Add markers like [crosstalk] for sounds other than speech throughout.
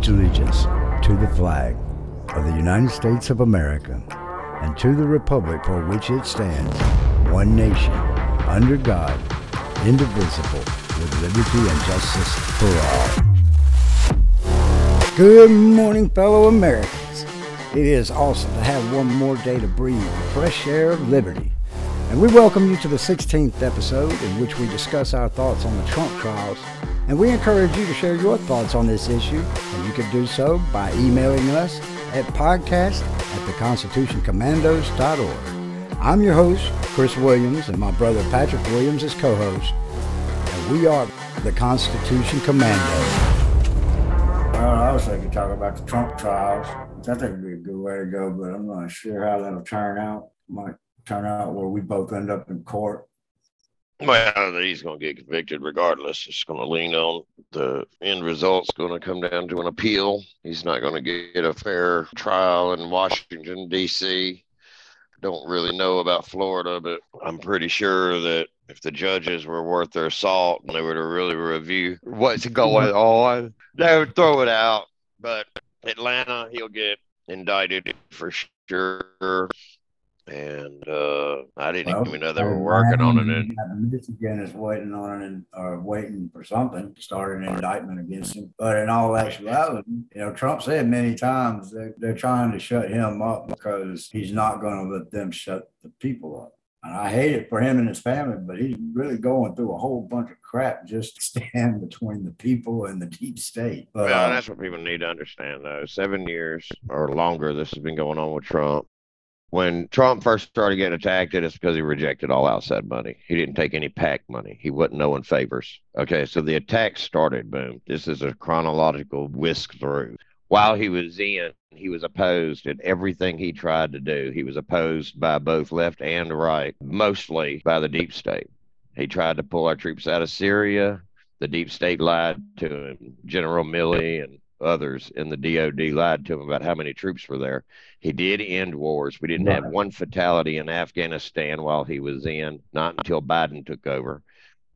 pledge allegiance to the flag of the United States of America and to the republic for which it stands, one nation, under God, indivisible, with liberty and justice for all. Good morning, fellow Americans. It is awesome to have one more day to breathe the fresh air of liberty. And we welcome you to the 16th episode in which we discuss our thoughts on the Trump trials and we encourage you to share your thoughts on this issue, and you can do so by emailing us at podcast at theconstitutioncommandos.org. I'm your host, Chris Williams, and my brother Patrick Williams is co-host, and we are the Constitution Commandos. Well, I was thinking talk about the Trump trials. I think would be a good way to go, but I'm not sure how that'll turn out. Might turn out where we both end up in court well, he's going to get convicted regardless. It's going to lean on the end result's going to come down to an appeal. He's not going to get a fair trial in Washington, D.C. Don't really know about Florida, but I'm pretty sure that if the judges were worth their salt and they were to really review what's going mm-hmm. on, they would throw it out. But Atlanta, he'll get indicted for sure and uh, I didn't well, even know they were working on it. And Michigan is waiting on it or waiting for something to start an indictment against him. But in all actuality, you know, Trump said many times that they're trying to shut him up because he's not going to let them shut the people up. And I hate it for him and his family, but he's really going through a whole bunch of crap just to [laughs] stand between the people and the deep state. But, well, uh, that's what people need to understand, though. Seven years or longer, this has been going on with Trump when Trump first started getting attacked, it's because he rejected all outside money. He didn't take any PAC money. He wasn't knowing favors. Okay, so the attack started. Boom. This is a chronological whisk through. While he was in, he was opposed in everything he tried to do. He was opposed by both left and right, mostly by the deep state. He tried to pull our troops out of Syria. The deep state lied to him. General Milley and others in the DOD lied to him about how many troops were there. He did end wars. We didn't right. have one fatality in Afghanistan while he was in, not until Biden took over.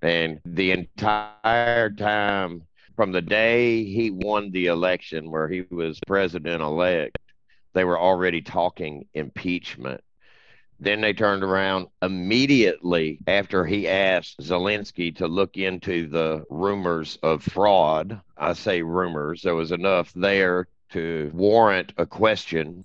And the entire time from the day he won the election, where he was president elect, they were already talking impeachment then they turned around immediately after he asked Zelensky to look into the rumors of fraud. I say rumors, there was enough there to warrant a question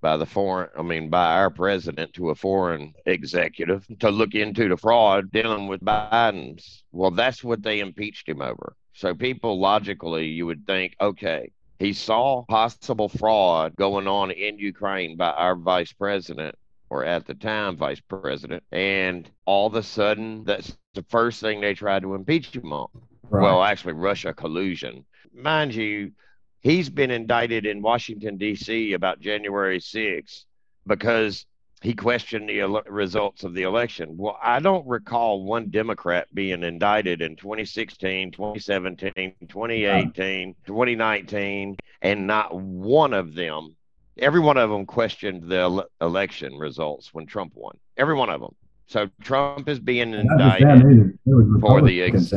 by the foreign, I mean, by our president to a foreign executive to look into the fraud dealing with Biden's. Well, that's what they impeached him over. So, people logically, you would think, okay, he saw possible fraud going on in Ukraine by our vice president or at the time vice president, and all of a sudden that's the first thing they tried to impeach him on. Right. Well, actually, Russia collusion. Mind you, he's been indicted in Washington D.C. about January 6th because he questioned the ele- results of the election. Well, I don't recall one Democrat being indicted in 2016, 2017, 2018, 2019, and not one of them every one of them questioned the ele- election results when Trump won. Every one of them. So Trump is being indicted for the ex-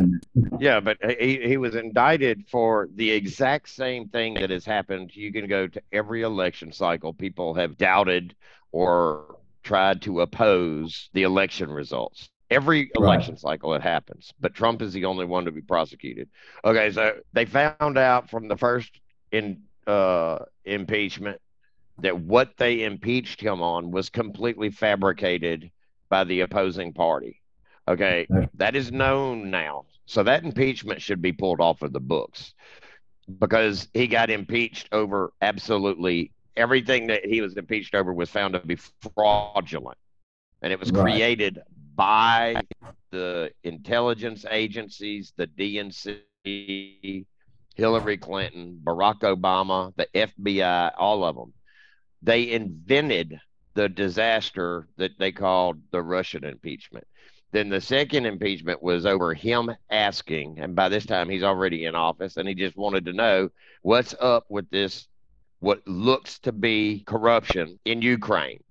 yeah, but he, he was indicted for the exact same thing that has happened. You can go to every election cycle. People have doubted or tried to oppose the election results. Every election right. cycle it happens, but Trump is the only one to be prosecuted. Okay, so they found out from the first in uh, impeachment that what they impeached him on was completely fabricated by the opposing party. Okay, that is known now. So that impeachment should be pulled off of the books because he got impeached over absolutely everything that he was impeached over was found to be fraudulent. And it was right. created by the intelligence agencies, the DNC, Hillary Clinton, Barack Obama, the FBI, all of them they invented the disaster that they called the Russian impeachment. Then the second impeachment was over him asking, and by this time he's already in office, and he just wanted to know what's up with this, what looks to be corruption in Ukraine.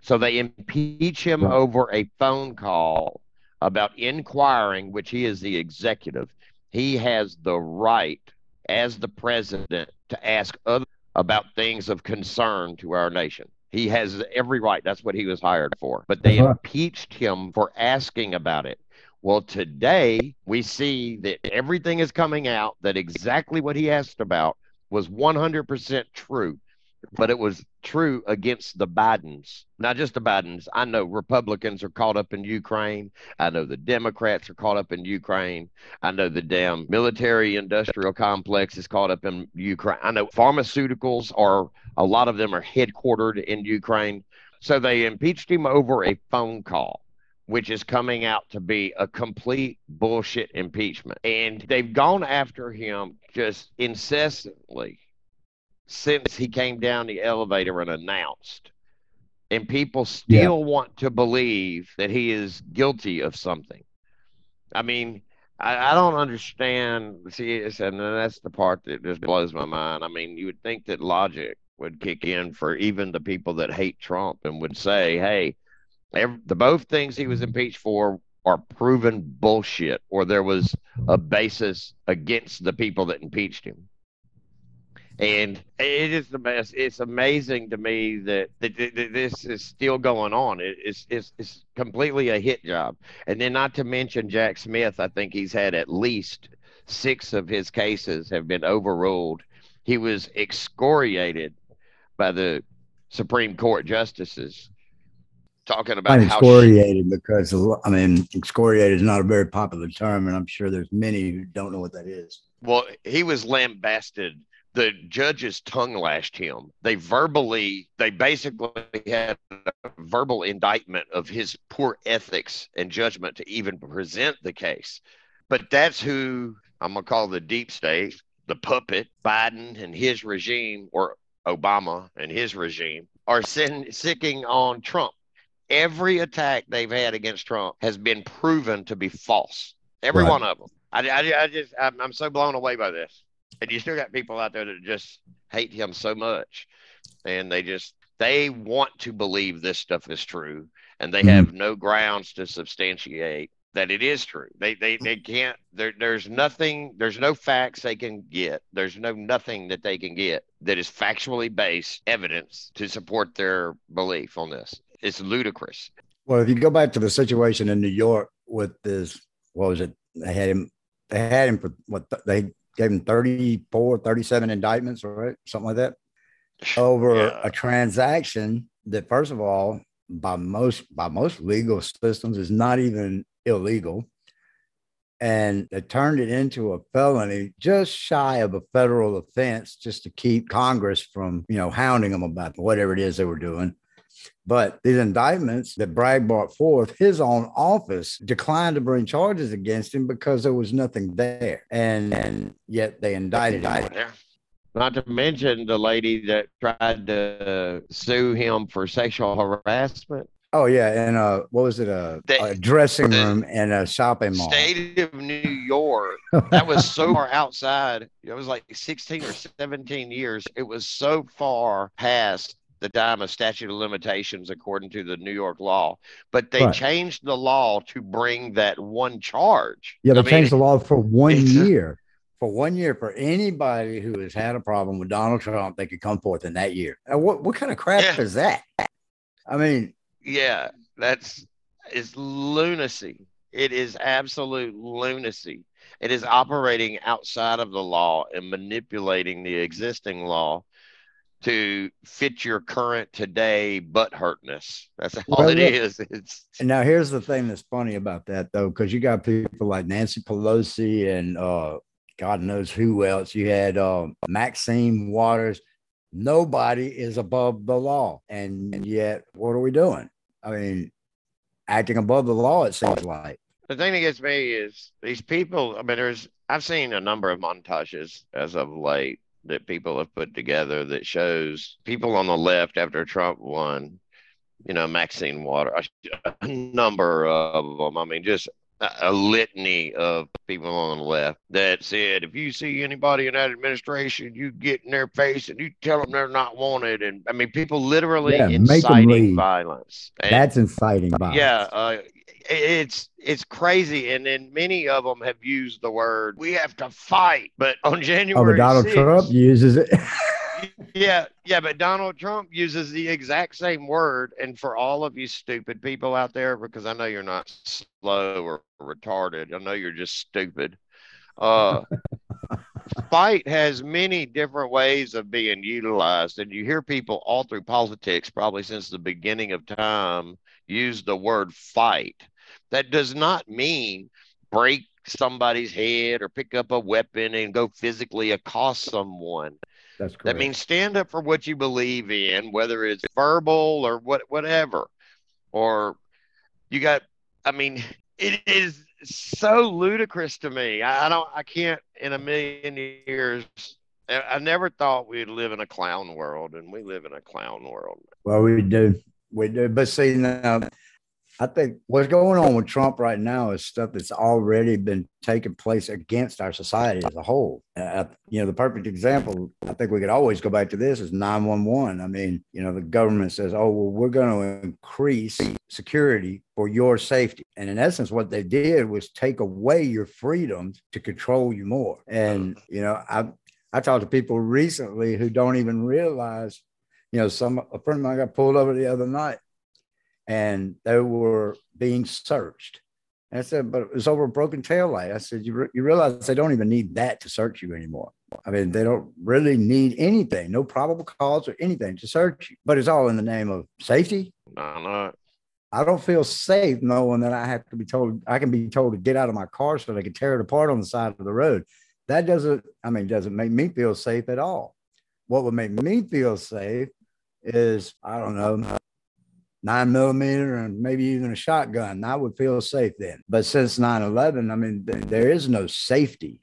So they impeach him over a phone call about inquiring, which he is the executive. He has the right as the president to ask other about things of concern to our nation. He has every right. That's what he was hired for. But they uh-huh. impeached him for asking about it. Well, today we see that everything is coming out that exactly what he asked about was 100% true but it was true against the Bidens, not just the Bidens. I know Republicans are caught up in Ukraine. I know the Democrats are caught up in Ukraine. I know the damn military industrial complex is caught up in Ukraine. I know pharmaceuticals are, a lot of them are headquartered in Ukraine. So they impeached him over a phone call which is coming out to be a complete bullshit impeachment. And they've gone after him just incessantly since he came down the elevator and announced. And people still yeah. want to believe that he is guilty of something. I mean, I, I don't understand. See, and that's the part that just blows my mind. I mean, you would think that logic would kick in for even the people that hate Trump and would say, hey, every, the both things he was impeached for are proven bullshit, or there was a basis against the people that impeached him and it is the best. It's amazing to me that, that, that this is still going on. It, it's, it's it's completely a hit job, and then not to mention Jack Smith. I think he's had at least six of his cases have been overruled. He was excoriated by the Supreme Court justices talking about I'm excoriated because I mean excoriated is not a very popular term, and I'm sure there's many who don't know what that is. Well, he was lambasted the judges tongue lashed him. They verbally, they basically had a verbal indictment of his poor ethics and judgment to even present the case. But that's who I'm going to call the deep state, the puppet, Biden and his regime, or Obama and his regime, are sicking on Trump. Every attack they've had against Trump has been proven to be false. Every right. one of them. I, I, I just, I'm, I'm so blown away by this. And you still got people out there that just hate him so much. And they just, they want to believe this stuff is true. And they mm-hmm. have no grounds to substantiate that it is true. They, they, they can't, there, there's nothing, there's no facts they can get. There's no nothing that they can get that is factually based evidence to support their belief on this. It's ludicrous. Well, if you go back to the situation in New York with this, what was it? They had him, they had him for what they gave him 34, 37 indictments, right? Something like that. Over yeah. a transaction that, first of all, by most by most legal systems is not even illegal. And they turned it into a felony just shy of a federal offense just to keep Congress from, you know, hounding them about whatever it is they were doing. But these indictments that Bragg brought forth, his own office declined to bring charges against him because there was nothing there. And, and yet they indicted him. Yeah. Not to mention the lady that tried to sue him for sexual harassment. Oh yeah, and uh, what was it? A, the, a dressing room and a shopping mall. State of New York. That was so far outside. It was like sixteen or seventeen years. It was so far past the time of statute of limitations according to the New York law. But they right. changed the law to bring that one charge. Yeah, they I changed the law for one year. For one year, for anybody who has had a problem with Donald Trump, they could come forth in that year. Now, what what kind of crap yeah. is that? I mean, yeah, that's is lunacy. It is absolute lunacy. It is operating outside of the law and manipulating the existing law to fit your current today butt hurtness. That's all well, it look, is. [laughs] It's now here's the thing that's funny about that though, because you got people like Nancy Pelosi and uh, God knows who else. You had uh, Maxine Waters. Nobody is above the law, and yet what are we doing? I mean, acting above the law. It seems like. The thing that gets me is these people. I mean, there's I've seen a number of montages as of late that people have put together that shows people on the left after Trump won, you know, Maxine Water, a, number of them. I mean, just a, litany of people on the left that said, if you see anybody in that administration, you get in their face and you tell them they're not wanted. And I mean, people literally yeah, inciting violence. And, That's inciting violence. Yeah. Uh, it's it's crazy, and then many of them have used the word "we have to fight," but on January, oh, but Donald 6th, Trump uses it. [laughs] yeah, yeah, but Donald Trump uses the exact same word. And for all of you stupid people out there, because I know you're not slow or retarded, I know you're just stupid. Uh, [laughs] fight has many different ways of being utilized, and you hear people all through politics, probably since the beginning of time, use the word fight. That does not mean break somebody's head or pick up a weapon and go physically accost someone. That's correct. That means stand up for what you believe in, whether it's verbal or what whatever. Or you got I mean, it is so ludicrous to me. I, I don't I can't in a million years I never thought we'd live in a clown world, and we live in a clown world. Well, we do. We do. But see, now I think what's going on with Trump right now is stuff that's already been taking place against our society as a whole. Uh, you know, the perfect example, I think we could always go back to this is 911. I mean, you know, the government says, oh, well, we're going to increase security for your safety. And in essence, what they did was take away your freedoms to control you more. And, you know, I, I talked to people recently who don't even realize, you know, some, a friend of mine got pulled over the other night and they were being searched. And I said, but it was over a broken tail light. I said, you, re- you realize they don't even need that to search you anymore. I mean, they don't really need anything, no probable cause or anything to search you, but it's all in the name of safety. No, not. I don't feel safe knowing that I have to be told, I can be told to get out of my car so they can tear it apart on the side of the road. That doesn't, I mean, doesn't make me feel safe at all. What would make me feel safe is, I don't know, nine millimeter and maybe even a shotgun. I would feel safe then. But since 9 11, I mean, there is no safety.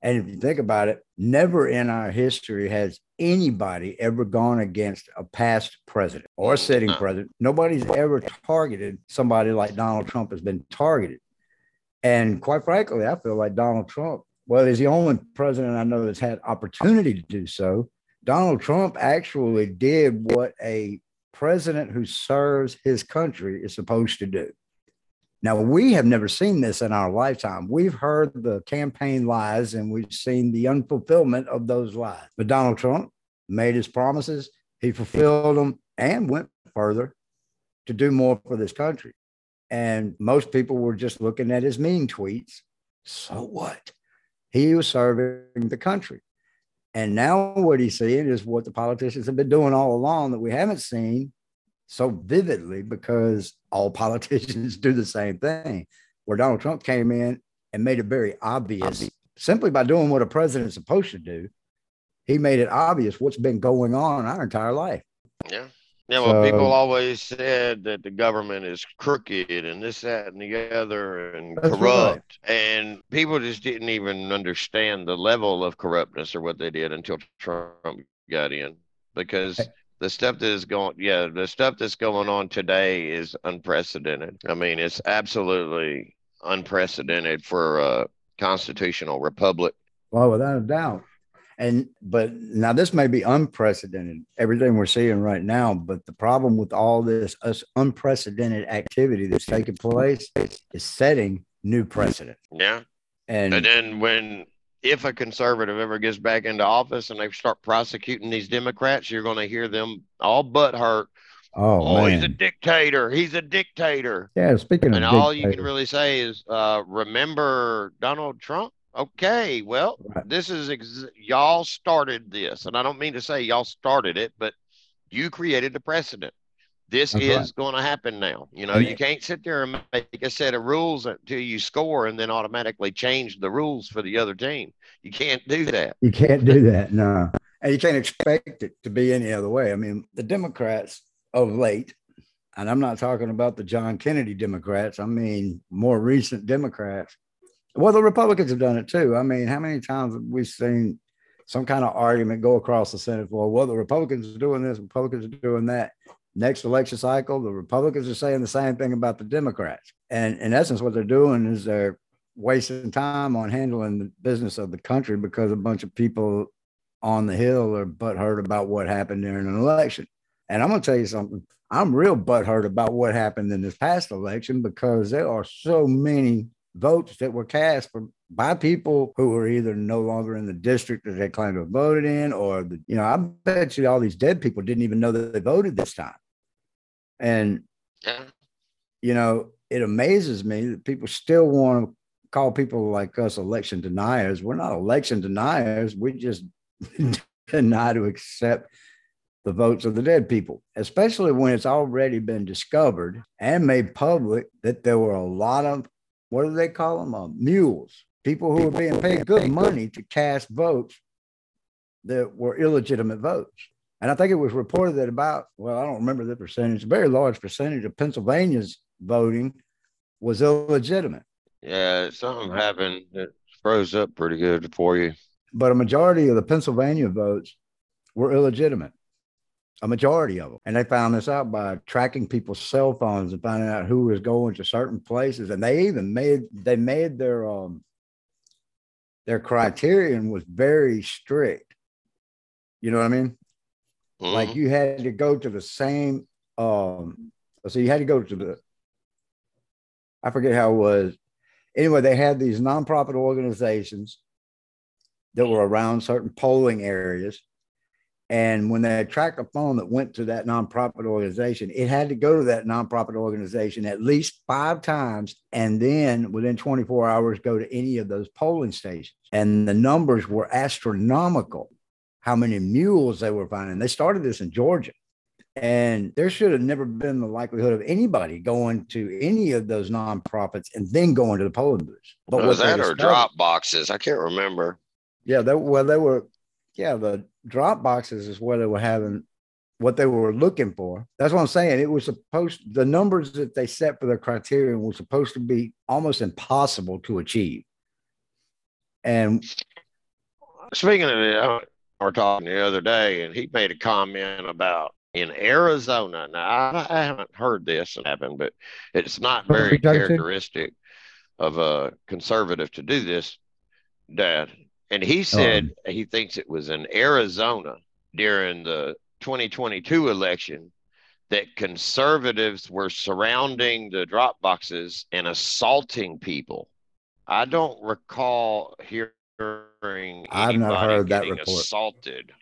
And if you think about it, never in our history has anybody ever gone against a past president or sitting president. Nobody's ever targeted somebody like Donald Trump has been targeted. And quite frankly, I feel like Donald Trump, well, he's the only president I know that's had opportunity to do so. Donald Trump actually did what a president who serves his country is supposed to do. Now, we have never seen this in our lifetime. We've heard the campaign lies and we've seen the unfulfillment of those lies. But Donald Trump made his promises, he fulfilled them and went further to do more for this country. And most people were just looking at his mean tweets. So what? He was serving the country. And now what he's seeing is what the politicians have been doing all along that we haven't seen so vividly because all [laughs] politicians do the same thing. Where Donald Trump came in and made it very obvious simply by doing what a president's supposed to do. He made it obvious what's been going on our entire life. Yeah. Yeah, well, so, people always said that the government is crooked and this, that, and the other, and corrupt. Right. And people just didn't even understand the level of corruptness or what they did until Trump got in. Because the stuff that is going, yeah, the stuff that's going on today is unprecedented. I mean, it's absolutely unprecedented for a constitutional republic. Well, without a doubt. And but now this may be unprecedented, everything we're seeing right now. But the problem with all this us unprecedented activity that's taking place is setting new precedent. Yeah. And, and then when if a conservative ever gets back into office and they start prosecuting these Democrats, you're going to hear them all butt hurt. Oh, oh he's a dictator. He's a dictator. Yeah, speaking and of, and all you can really say is, uh, remember Donald Trump. Okay, well, right. this is ex- y'all started this, and I don't mean to say y'all started it, but you created the precedent. This That's is right. going to happen now. You know, you can't sit there and make a set of rules until you score and then automatically change the rules for the other team. You can't do that. You can't do that. No. And you can't expect it to be any other way. I mean, the Democrats of late, and I'm not talking about the John Kennedy Democrats, I mean, more recent Democrats, well, the Republicans have done it too. I mean, how many times have we seen some kind of argument go across the Senate for, well, the Republicans are doing this, Republicans are doing that. Next election cycle, the Republicans are saying the same thing about the Democrats. And in essence, what they're doing is they're wasting time on handling the business of the country because a bunch of people on the hill are butthurt about what happened during an election. And I'm going to tell you something. I'm real butthurt about what happened in this past election because there are so many votes that were cast for by people who were either no longer in the district that they claimed to have voted in, or the, you know, I bet you all these dead people didn't even know that they voted this time. And yeah. you know, it amazes me that people still want to call people like us election deniers. We're not election deniers. We just [laughs] deny to accept the votes of the dead people, especially when it's already been discovered and made public that there were a lot of what do they call them? Uh, mules, people who were being paid good money to cast votes that were illegitimate votes. And I think it was reported that about, well, I don't remember the percentage, a very large percentage of Pennsylvania's voting was illegitimate. Yeah, something happened that froze up pretty good for you. But a majority of the Pennsylvania votes were illegitimate a majority of them. And they found this out by tracking people's cell phones and finding out who was going to certain places. And they even made they made their um their criterion was very strict. You know what I mean? Mm-hmm. Like you had to go to the same um so you had to go to the I forget how it was. Anyway, they had these nonprofit organizations that were around certain polling areas and when they tracked a phone that went to that nonprofit organization, it had to go to that nonprofit organization at least five times. And then within 24 hours, go to any of those polling stations. And the numbers were astronomical, how many mules they were finding. They started this in Georgia. And there should have never been the likelihood of anybody going to any of those nonprofits and then going to the polling booths. But was that or drop boxes? I can't remember. Yeah, they, well, they were yeah, the drop boxes is where they were having what they were looking for. That's what I'm saying. It was supposed the numbers that they set for their criterion were supposed to be almost impossible to achieve. And speaking of it, we were talking the other day, and he made a comment about in Arizona. Now I, I haven't heard this happen, but it's not very characteristic of a conservative to do this, Dad. And he said um, he thinks it was in Arizona during the 2022 election that conservatives were surrounding the drop boxes and assaulting people. I don't recall hearing I've not heard that report. assaulted.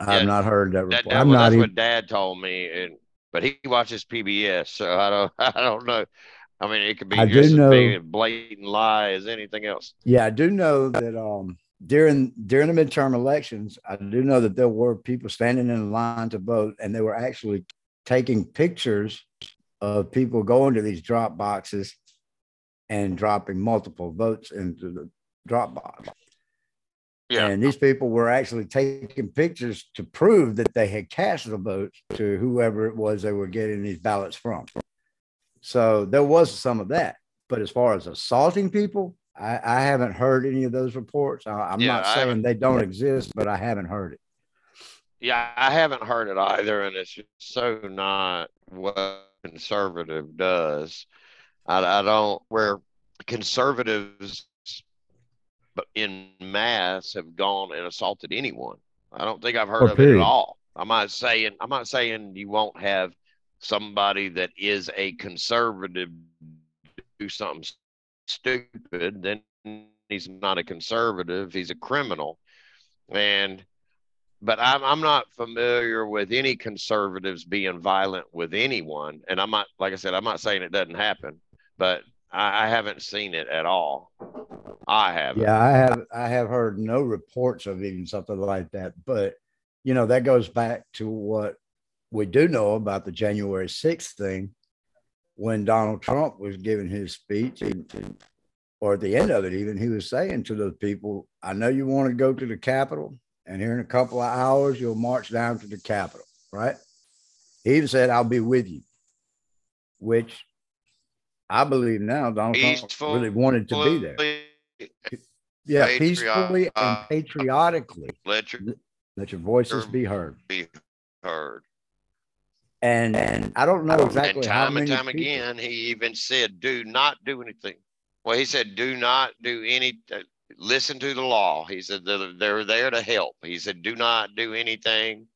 I've not heard that report. That, that, that's even... what Dad told me, and but he watches PBS, so I don't [laughs] I don't know. I mean, it could be I just as know, big a blatant lie as anything else. Yeah, I do know that um during during the midterm elections, I do know that there were people standing in line to vote, and they were actually taking pictures of people going to these drop boxes and dropping multiple votes into the drop box. Yeah. And these people were actually taking pictures to prove that they had cast the votes to whoever it was they were getting these ballots from. So there was some of that. But as far as assaulting people, I, I haven't heard any of those reports. I, am yeah, not saying they don't exist, but I haven't heard it. Yeah, I haven't heard it either, and it's just so not what conservative does. I, I don't where conservatives in mass have gone and assaulted anyone. I don't think I've heard or of it at all. I'm not saying I'm not saying you won't have somebody that is a conservative do something stupid, then he's not a conservative. He's a criminal. And but I'm I'm not familiar with any conservatives being violent with anyone. And I'm not like I said, I'm not saying it doesn't happen, but I, I haven't seen it at all. I haven't. Yeah, I have I have heard no reports of even something like that. But you know, that goes back to what we do know about the January 6th thing when Donald Trump was giving his speech, or at the end of it, even, he was saying to those people, I know you want to go to the Capitol, and here in a couple of hours, you'll march down to the Capitol, right? He even said, I'll be with you, which I believe now Donald Peaceful, Trump really wanted to be there. Yeah, peacefully and uh, patriotically. Let your, let your voices be heard. Be heard. And and I don't know exactly and time and time people. again, he even said, "Do not do anything." Well, he said, "Do not do any. Uh, listen to the law." He said they're, they're there to help. He said, "Do not do anything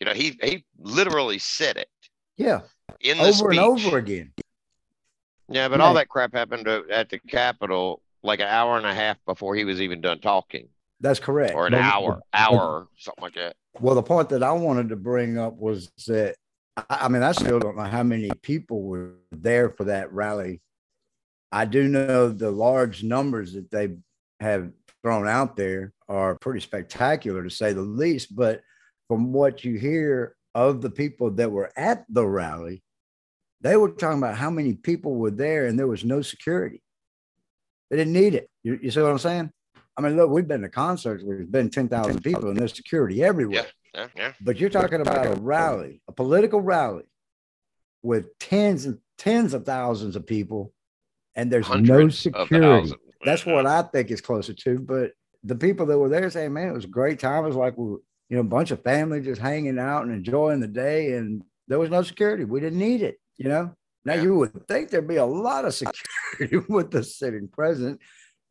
You know, he he literally said it. Yeah. In over speech. and over again. Yeah, but Yeah. all that crap happened to, at the Capitol like an hour and a half before he was even done talking, That's correct. or an But- hour, hour, something like that. Well, the point that I wanted to bring up was that I, mean, I still don't know how many people were there for that rally. I do know the large numbers that they have thrown out there are pretty spectacular to say the least. But from what you hear of the people that were at the rally, they were talking about how many people were there and there was no security. They didn't need it. You, you see what I'm saying? I mean, look, we've been to concerts where there's been 10,000 people and there's security everywhere. Yeah, yeah. But you're talking about a rally, a political rally with tens and tens of thousands of people, and there's no security. That's what I think is closer to. But the people that were there saying, man, it was a great time. It was like, we were, you know, a bunch of family just hanging out and enjoying the day. And there was no security. We didn't need it, you know? Now Yeah. you would think there'd be a lot of security [laughs] with the sitting president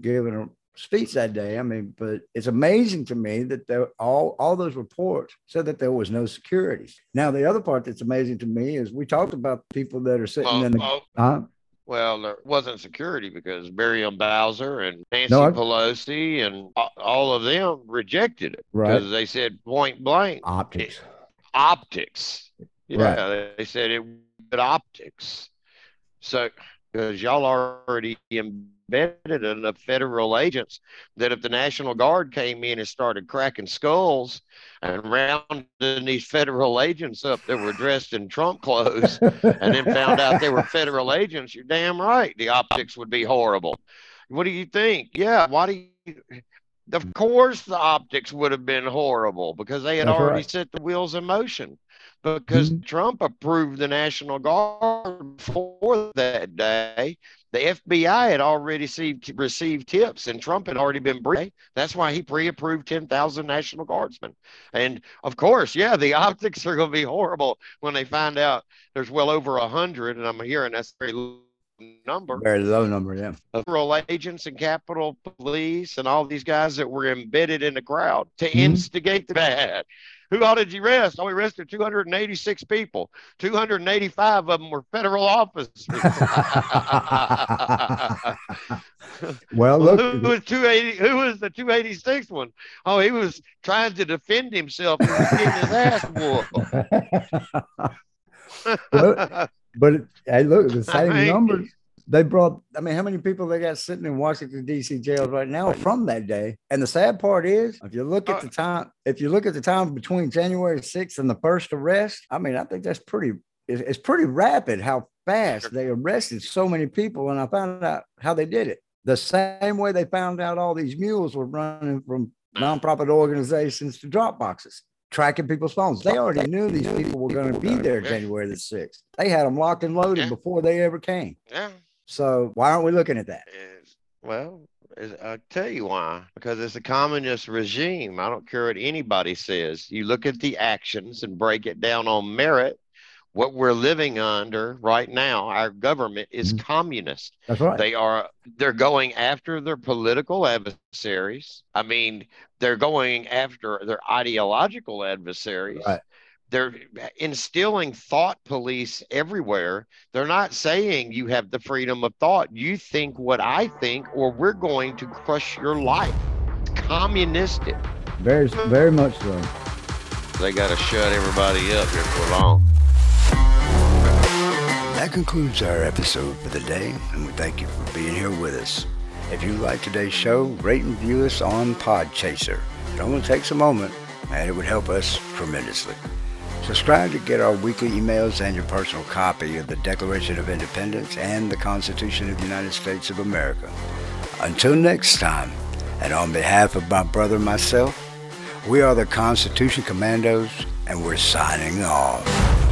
giving a speech that day. I mean, but it's amazing to me that there all all those reports said that there was no security. Now the other part that's amazing to me is we talked about people that are sitting Well, in the oh, huh? well, there wasn't security because Miriam Bowser and Nancy No, I- Pelosi and all of them rejected it Right. because they said point blank optics. optics. Right. Yeah, they said it with optics. So, because y'all already embedded enough federal agents that if the National Guard came in and started cracking skulls and rounding these federal agents up that were dressed in Trump clothes and then found out they were [laughs] federal agents, you're damn right. The optics would be horrible. What do you think? Yeah. Why do you? Of course, the optics would have been horrible because they had That's already right. set the wheels in motion. Because Mhm. Trump approved the National Guard before that day, the FBI had already received, received tips, and Trump had already been briefed. That's why he pre-approved ten thousand National Guardsmen. And of course, yeah, the [laughs] optics are going to be horrible when they find out there's well over a hundred, and I'm hearing that's a very low number Very low number, yeah. federal agents and Capitol Police and all these guys that were embedded in the crowd to Mhm. instigate the bad. Who all did you arrest? Oh, we arrested 286 people. 285 of them were federal officers. [laughs] well, look. who was 280? Who was the 286th one? Oh, he was trying to defend himself. He was getting his ass whooped. [laughs] [laughs] Well, but hey, look, the same mean- numbers they brought. I mean, how many people they got sitting in Washington D.C. jails right now from that day? And the sad part is, if you look at Uh, the time, if you look at the time between January 6th and the first arrest, I mean, I think that's pretty. It's, it's pretty rapid how fast they arrested so many people, and I found out how they did it. The same way they found out all these mules were running from nonprofit organizations to drop boxes tracking people's phones. They already knew these people were going to be there January the 6th. They had them locked and loaded Yeah. before they ever came. yeah. So why aren't we looking at that? is well is, i'll tell you why because it's a communist regime i don't care what anybody says you look at the actions and break it down on merit what we're living under right now our government is Mhm. communist That's right. they are they're going after their political adversaries i mean they're going after their ideological adversaries Right. They're instilling thought police everywhere. They're not saying you have the freedom of thought. You think what I think, or we're going to crush your life. It's communistic. very, very much so. They got to shut everybody up here for long. That concludes our episode for the day, and we thank you for being here with us. If you like today's show, rate and view us on Podchaser. It only takes a moment, and it would help us tremendously. Subscribe to get our weekly emails and your personal copy of the Declaration of Independence and the Constitution of the United States of America. Until next time, and on behalf of my brother and myself, we are the Constitution Commandos, and we're signing off.